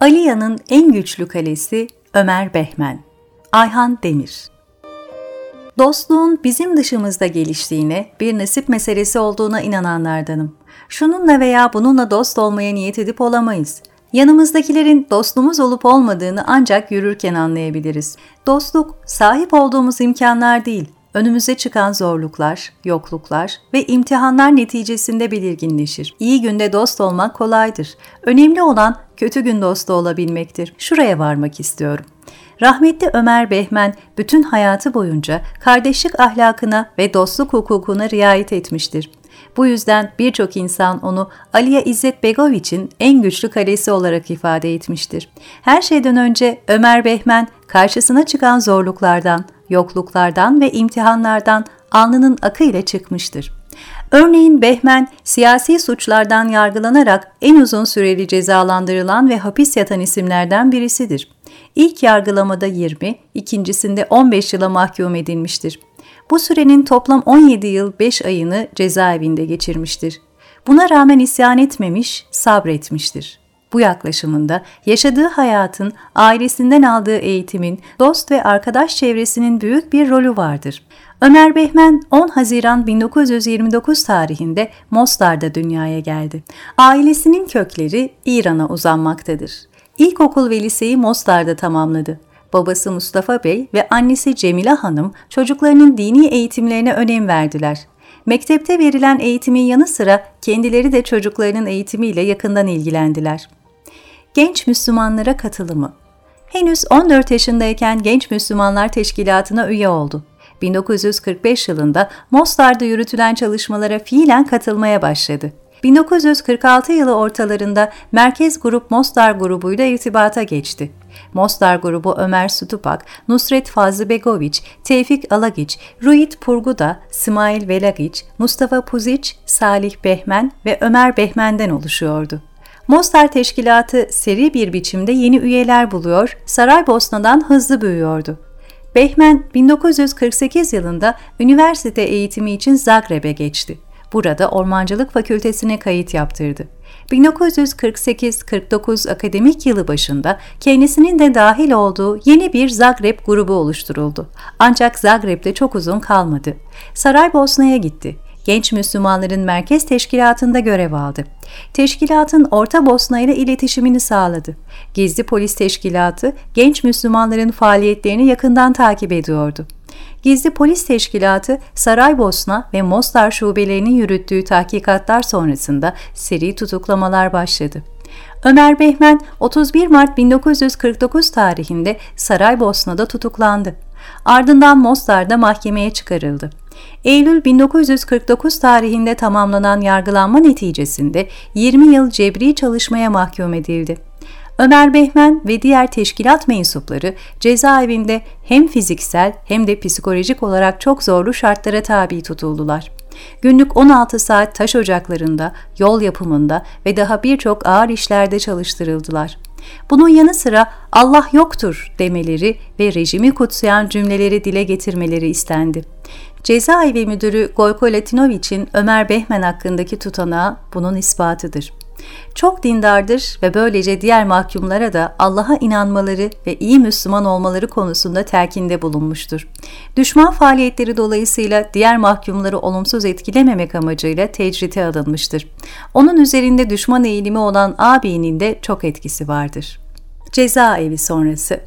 Aliya'nın en güçlü kalesi Ömer Behmen. Ayhan Demir Dostluğun bizim dışımızda geliştiğine, bir nasip meselesi olduğuna inananlardanım. Şununla veya bununla dost olmaya niyet edip olamayız. Yanımızdakilerin dostumuz olup olmadığını ancak yürürken anlayabiliriz. Dostluk, sahip olduğumuz imkanlar değil, önümüze çıkan zorluklar, yokluklar ve imtihanlar neticesinde belirginleşir. İyi günde dost olmak kolaydır. Önemli olan kötü gün dostu olabilmektir. Şuraya varmak istiyorum. Rahmetli Ömer Behmen bütün hayatı boyunca kardeşlik ahlakına ve dostluk hukukuna riayet etmiştir. Bu yüzden birçok insan onu Aliye İzzet Begoviç'in en güçlü kalesi olarak ifade etmiştir. Her şeyden önce Ömer Behmen karşısına çıkan zorluklardan, yokluklardan ve imtihanlardan alnının akıyla çıkmıştır. Örneğin Behmen, siyasi suçlardan yargılanarak en uzun süreli cezalandırılan ve hapis yatan isimlerden birisidir. İlk yargılamada 20, ikincisinde 15 yıla mahkum edilmiştir. Bu sürenin toplam 17 yıl 5 ayını cezaevinde geçirmiştir. Buna rağmen isyan etmemiş, sabretmiştir. Bu yaklaşımında yaşadığı hayatın, ailesinden aldığı eğitimin, dost ve arkadaş çevresinin büyük bir rolü vardır. Ömer Behmen 10 Haziran 1929 tarihinde Mostar'da dünyaya geldi. Ailesinin kökleri İran'a uzanmaktadır. İlkokul ve liseyi Mostar'da tamamladı. Babası Mustafa Bey ve annesi Cemile Hanım çocuklarının dini eğitimlerine önem verdiler. Mektepte verilen eğitimin yanı sıra kendileri de çocuklarının eğitimiyle yakından ilgilendiler. Genç Müslümanlara katılımı Henüz 14 yaşındayken Genç Müslümanlar Teşkilatı'na üye oldu. 1945 yılında Mostar'da yürütülen çalışmalara fiilen katılmaya başladı. 1946 yılı ortalarında Merkez Grup Mostar grubuyla irtibata geçti. Mostar grubu Ömer Sutupak, Nusret Fazlı Begoviç, Tevfik Alagiç, Ruit Purguda, İsmail Velagiç, Mustafa Puziç, Salih Behmen ve Ömer Behmen'den oluşuyordu. Mostar Teşkilatı seri bir biçimde yeni üyeler buluyor, Saraybosna'dan hızlı büyüyordu. Behmen 1948 yılında üniversite eğitimi için Zagreb'e geçti. Burada Ormancılık Fakültesine kayıt yaptırdı. 1948-49 akademik yılı başında kendisinin de dahil olduğu yeni bir Zagreb grubu oluşturuldu. Ancak Zagreb'de çok uzun kalmadı. Saraybosna'ya gitti genç Müslümanların merkez teşkilatında görev aldı. Teşkilatın Orta Bosna ile iletişimini sağladı. Gizli Polis Teşkilatı genç Müslümanların faaliyetlerini yakından takip ediyordu. Gizli Polis Teşkilatı Saraybosna ve Mostar şubelerinin yürüttüğü tahkikatlar sonrasında seri tutuklamalar başladı. Ömer Behmen 31 Mart 1949 tarihinde Saraybosna'da tutuklandı. Ardından Mostar'da mahkemeye çıkarıldı. Eylül 1949 tarihinde tamamlanan yargılanma neticesinde 20 yıl cebri çalışmaya mahkum edildi. Ömer Behmen ve diğer teşkilat mensupları cezaevinde hem fiziksel hem de psikolojik olarak çok zorlu şartlara tabi tutuldular. Günlük 16 saat taş ocaklarında, yol yapımında ve daha birçok ağır işlerde çalıştırıldılar. Bunun yanı sıra Allah yoktur demeleri ve rejimi kutsayan cümleleri dile getirmeleri istendi. Cezaevi müdürü Goyko Latinoviç'in Ömer Behmen hakkındaki tutanağı bunun ispatıdır. Çok dindardır ve böylece diğer mahkumlara da Allah'a inanmaları ve iyi Müslüman olmaları konusunda telkinde bulunmuştur. Düşman faaliyetleri dolayısıyla diğer mahkumları olumsuz etkilememek amacıyla tecrite alınmıştır. Onun üzerinde düşman eğilimi olan ağabeyinin de çok etkisi vardır. Cezaevi sonrası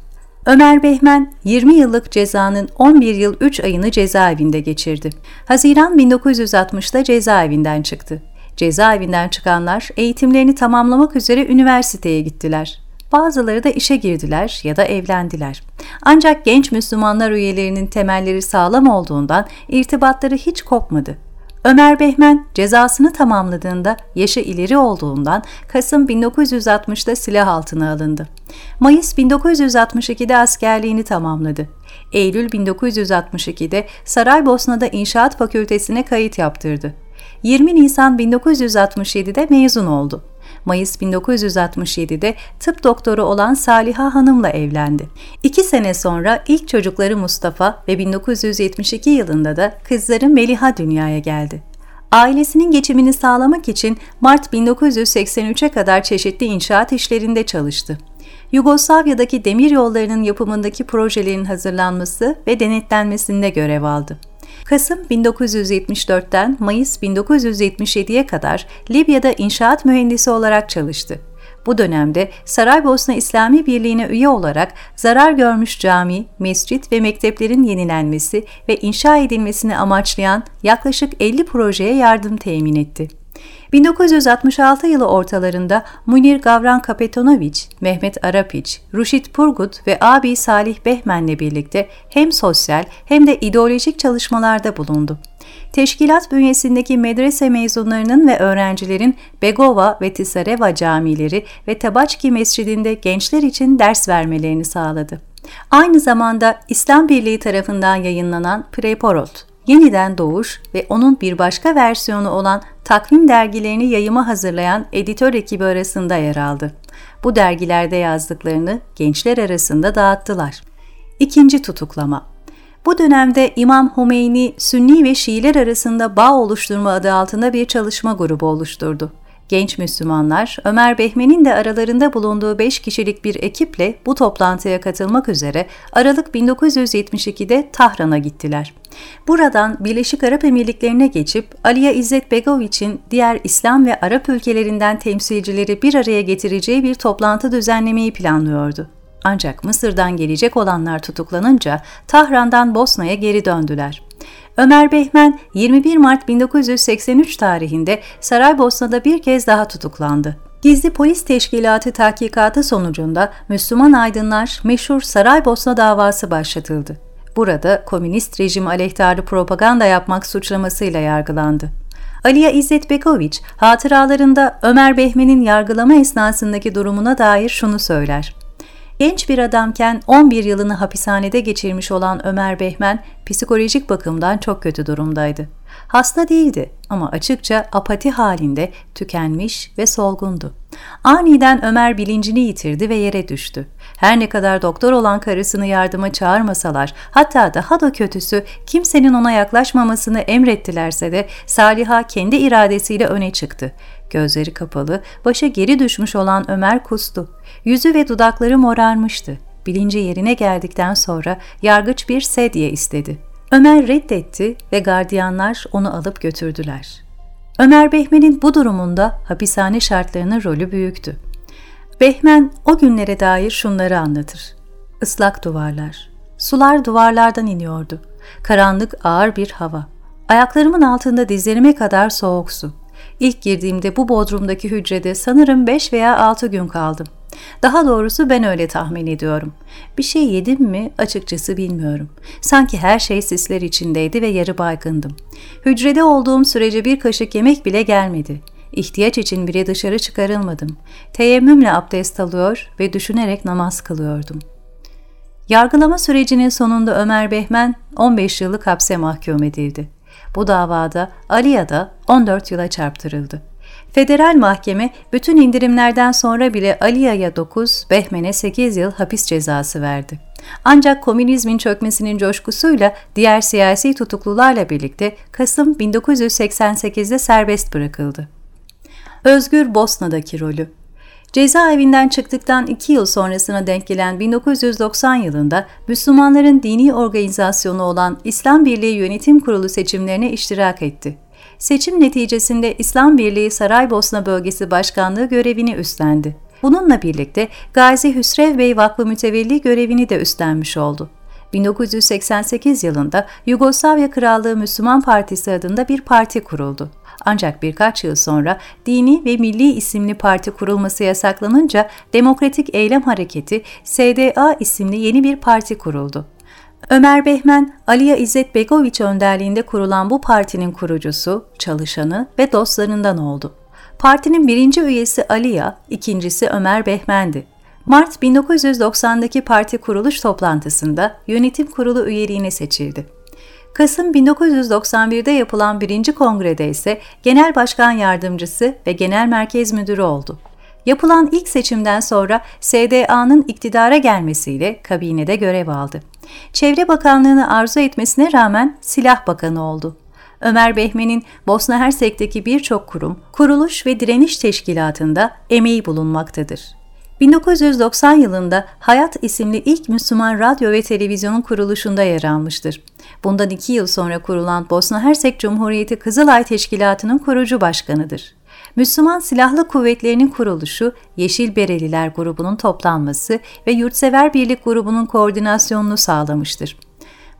Ömer Behmen 20 yıllık cezanın 11 yıl 3 ayını cezaevinde geçirdi. Haziran 1960'da cezaevinden çıktı. Cezaevinden çıkanlar eğitimlerini tamamlamak üzere üniversiteye gittiler. Bazıları da işe girdiler ya da evlendiler. Ancak genç Müslümanlar üyelerinin temelleri sağlam olduğundan irtibatları hiç kopmadı. Ömer Behmen cezasını tamamladığında yaşı ileri olduğundan Kasım 1960'da silah altına alındı. Mayıs 1962'de askerliğini tamamladı. Eylül 1962'de Saraybosna'da İnşaat Fakültesine kayıt yaptırdı. 20 Nisan 1967'de mezun oldu. Mayıs 1967'de tıp doktoru olan Saliha Hanım'la evlendi. İki sene sonra ilk çocukları Mustafa ve 1972 yılında da kızları Meliha dünyaya geldi. Ailesinin geçimini sağlamak için Mart 1983'e kadar çeşitli inşaat işlerinde çalıştı. Yugoslavya'daki demir yollarının yapımındaki projelerin hazırlanması ve denetlenmesinde görev aldı. Kasım 1974'ten Mayıs 1977'ye kadar Libya'da inşaat mühendisi olarak çalıştı. Bu dönemde Saraybosna İslami Birliği'ne üye olarak zarar görmüş cami, mescit ve mekteplerin yenilenmesi ve inşa edilmesini amaçlayan yaklaşık 50 projeye yardım temin etti. 1966 yılı ortalarında Munir Gavran Kapetonoviç, Mehmet Arapiç, Ruşit Purgut ve abi Salih Behmen'le birlikte hem sosyal hem de ideolojik çalışmalarda bulundu. Teşkilat bünyesindeki medrese mezunlarının ve öğrencilerin Begova ve Tisareva camileri ve Tabaçki Mescidinde gençler için ders vermelerini sağladı. Aynı zamanda İslam Birliği tarafından yayınlanan Preporot, Yeniden Doğuş ve onun bir başka versiyonu olan takvim dergilerini yayıma hazırlayan editör ekibi arasında yer aldı. Bu dergilerde yazdıklarını gençler arasında dağıttılar. İkinci tutuklama bu dönemde İmam Homeyni, Sünni ve Şiiler arasında bağ oluşturma adı altında bir çalışma grubu oluşturdu. Genç Müslümanlar, Ömer Behmen'in de aralarında bulunduğu 5 kişilik bir ekiple bu toplantıya katılmak üzere Aralık 1972'de Tahran'a gittiler. Buradan Birleşik Arap Emirlikleri'ne geçip Aliye İzzet Begoviç'in diğer İslam ve Arap ülkelerinden temsilcileri bir araya getireceği bir toplantı düzenlemeyi planlıyordu. Ancak Mısır'dan gelecek olanlar tutuklanınca Tahran'dan Bosna'ya geri döndüler. Ömer Behmen 21 Mart 1983 tarihinde Saraybosna'da bir kez daha tutuklandı. Gizli polis teşkilatı tahkikatı sonucunda Müslüman aydınlar meşhur Saraybosna davası başlatıldı. Burada komünist rejim aleyhtarı propaganda yapmak suçlamasıyla yargılandı. Aliya İzzet Bekoviç hatıralarında Ömer Behmen'in yargılama esnasındaki durumuna dair şunu söyler. Genç bir adamken 11 yılını hapishanede geçirmiş olan Ömer Behmen psikolojik bakımdan çok kötü durumdaydı. Hasta değildi ama açıkça apati halinde tükenmiş ve solgundu. Aniden Ömer bilincini yitirdi ve yere düştü. Her ne kadar doktor olan karısını yardıma çağırmasalar, hatta daha da kötüsü kimsenin ona yaklaşmamasını emrettilerse de Saliha kendi iradesiyle öne çıktı. Gözleri kapalı, başa geri düşmüş olan Ömer kustu. Yüzü ve dudakları morarmıştı. Bilinci yerine geldikten sonra yargıç bir sedye istedi. Ömer reddetti ve gardiyanlar onu alıp götürdüler. Ömer Behmen'in bu durumunda hapishane şartlarının rolü büyüktü. Behmen o günlere dair şunları anlatır. Islak duvarlar. Sular duvarlardan iniyordu. Karanlık ağır bir hava. Ayaklarımın altında dizlerime kadar soğuk su. İlk girdiğimde bu bodrumdaki hücrede sanırım 5 veya 6 gün kaldım. Daha doğrusu ben öyle tahmin ediyorum. Bir şey yedim mi açıkçası bilmiyorum. Sanki her şey sisler içindeydi ve yarı baygındım. Hücrede olduğum sürece bir kaşık yemek bile gelmedi. İhtiyaç için bile dışarı çıkarılmadım. Teyemmümle abdest alıyor ve düşünerek namaz kılıyordum. Yargılama sürecinin sonunda Ömer Behmen 15 yıllık hapse mahkum edildi. Bu davada Aliya da 14 yıla çarptırıldı. Federal mahkeme bütün indirimlerden sonra bile Aliya'ya 9, Behmen'e 8 yıl hapis cezası verdi. Ancak komünizmin çökmesinin coşkusuyla diğer siyasi tutuklularla birlikte Kasım 1988'de serbest bırakıldı. Özgür Bosna'daki rolü Cezaevinden çıktıktan iki yıl sonrasına denk gelen 1990 yılında Müslümanların dini organizasyonu olan İslam Birliği Yönetim Kurulu seçimlerine iştirak etti. Seçim neticesinde İslam Birliği Saraybosna Bölgesi Başkanlığı görevini üstlendi. Bununla birlikte Gazi Hüsrev Bey Vakfı Mütevelli görevini de üstlenmiş oldu. 1988 yılında Yugoslavya Krallığı Müslüman Partisi adında bir parti kuruldu. Ancak birkaç yıl sonra Dini ve Milli isimli parti kurulması yasaklanınca Demokratik Eylem Hareketi SDA isimli yeni bir parti kuruldu. Ömer Behmen, Aliya İzzet Begoviç önderliğinde kurulan bu partinin kurucusu, çalışanı ve dostlarından oldu. Partinin birinci üyesi Aliya, ikincisi Ömer Behmen'di. Mart 1990'daki parti kuruluş toplantısında yönetim kurulu üyeliğine seçildi. Kasım 1991'de yapılan birinci kongrede ise genel başkan yardımcısı ve genel merkez müdürü oldu. Yapılan ilk seçimden sonra SDA'nın iktidara gelmesiyle kabinede görev aldı. Çevre Bakanlığı'nı arzu etmesine rağmen Silah Bakanı oldu. Ömer Behmen'in Bosna Hersek'teki birçok kurum, kuruluş ve direniş teşkilatında emeği bulunmaktadır. 1990 yılında Hayat isimli ilk Müslüman radyo ve televizyonun kuruluşunda yer almıştır. Bundan iki yıl sonra kurulan Bosna Hersek Cumhuriyeti Kızılay Teşkilatı'nın kurucu başkanıdır. Müslüman Silahlı Kuvvetlerinin kuruluşu, Yeşil Bereliler grubunun toplanması ve Yurtsever Birlik grubunun koordinasyonunu sağlamıştır.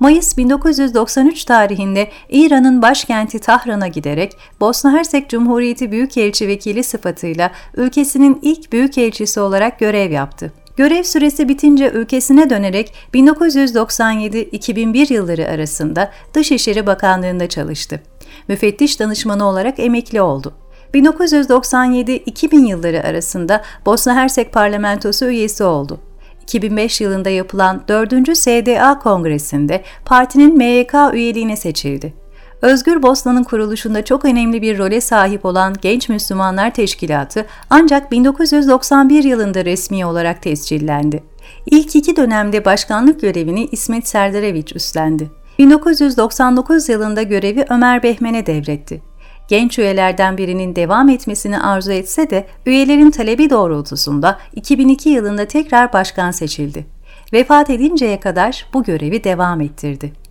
Mayıs 1993 tarihinde İran'ın başkenti Tahran'a giderek Bosna Hersek Cumhuriyeti Büyükelçi Vekili sıfatıyla ülkesinin ilk büyükelçisi olarak görev yaptı. Görev süresi bitince ülkesine dönerek 1997-2001 yılları arasında Dışişleri Bakanlığı'nda çalıştı. Müfettiş danışmanı olarak emekli oldu. 1997-2000 yılları arasında Bosna Hersek Parlamentosu üyesi oldu. 2005 yılında yapılan 4. SDA Kongresi'nde partinin MYK üyeliğine seçildi. Özgür Bosna'nın kuruluşunda çok önemli bir role sahip olan Genç Müslümanlar Teşkilatı ancak 1991 yılında resmi olarak tescillendi. İlk iki dönemde başkanlık görevini İsmet Serdareviç üstlendi. 1999 yılında görevi Ömer Behmen'e devretti. Genç üyelerden birinin devam etmesini arzu etse de üyelerin talebi doğrultusunda 2002 yılında tekrar başkan seçildi. Vefat edinceye kadar bu görevi devam ettirdi.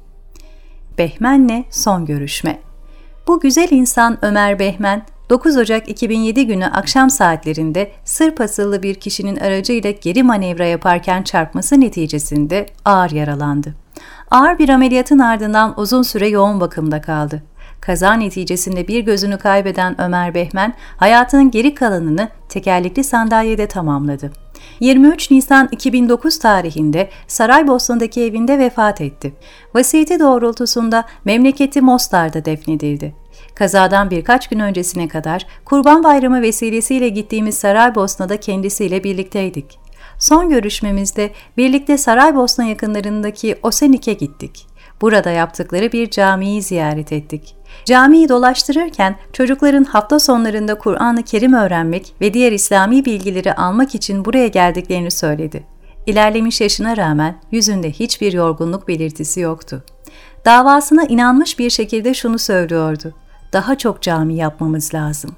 Behmen'le son görüşme. Bu güzel insan Ömer Behmen, 9 Ocak 2007 günü akşam saatlerinde Sırp asıllı bir kişinin aracıyla geri manevra yaparken çarpması neticesinde ağır yaralandı. Ağır bir ameliyatın ardından uzun süre yoğun bakımda kaldı. Kaza neticesinde bir gözünü kaybeden Ömer Behmen, hayatının geri kalanını tekerlekli sandalyede tamamladı. 23 Nisan 2009 tarihinde Saraybosna'daki evinde vefat etti. Vasiyeti doğrultusunda memleketi Mostar'da defnedildi. Kazadan birkaç gün öncesine kadar Kurban Bayramı vesilesiyle gittiğimiz Saraybosna'da kendisiyle birlikteydik. Son görüşmemizde birlikte Saraybosna yakınlarındaki Osenik'e gittik. Burada yaptıkları bir camiyi ziyaret ettik. Camiyi dolaştırırken çocukların hafta sonlarında Kur'an-ı Kerim öğrenmek ve diğer İslami bilgileri almak için buraya geldiklerini söyledi. İlerlemiş yaşına rağmen yüzünde hiçbir yorgunluk belirtisi yoktu. Davasına inanmış bir şekilde şunu söylüyordu. Daha çok cami yapmamız lazım.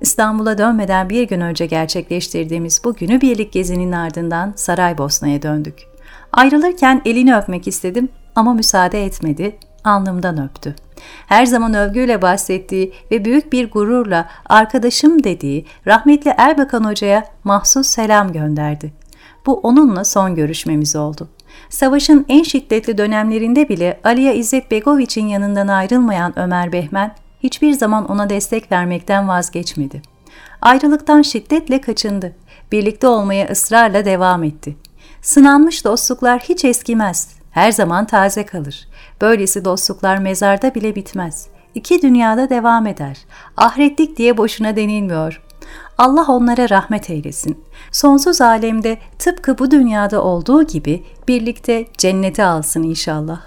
İstanbul'a dönmeden bir gün önce gerçekleştirdiğimiz bu günübirlik gezinin ardından Saraybosna'ya döndük. Ayrılırken elini öpmek istedim ama müsaade etmedi, alnımdan öptü. Her zaman övgüyle bahsettiği ve büyük bir gururla arkadaşım dediği rahmetli Erbakan Hoca'ya mahsus selam gönderdi. Bu onunla son görüşmemiz oldu. Savaşın en şiddetli dönemlerinde bile Aliya İzzet Begoviç'in yanından ayrılmayan Ömer Behmen hiçbir zaman ona destek vermekten vazgeçmedi. Ayrılıktan şiddetle kaçındı. Birlikte olmaya ısrarla devam etti. Sınanmış dostluklar hiç eskimez, her zaman taze kalır. Böylesi dostluklar mezarda bile bitmez. İki dünyada devam eder. Ahretlik diye boşuna denilmiyor. Allah onlara rahmet eylesin. Sonsuz alemde tıpkı bu dünyada olduğu gibi birlikte cennete alsın inşallah.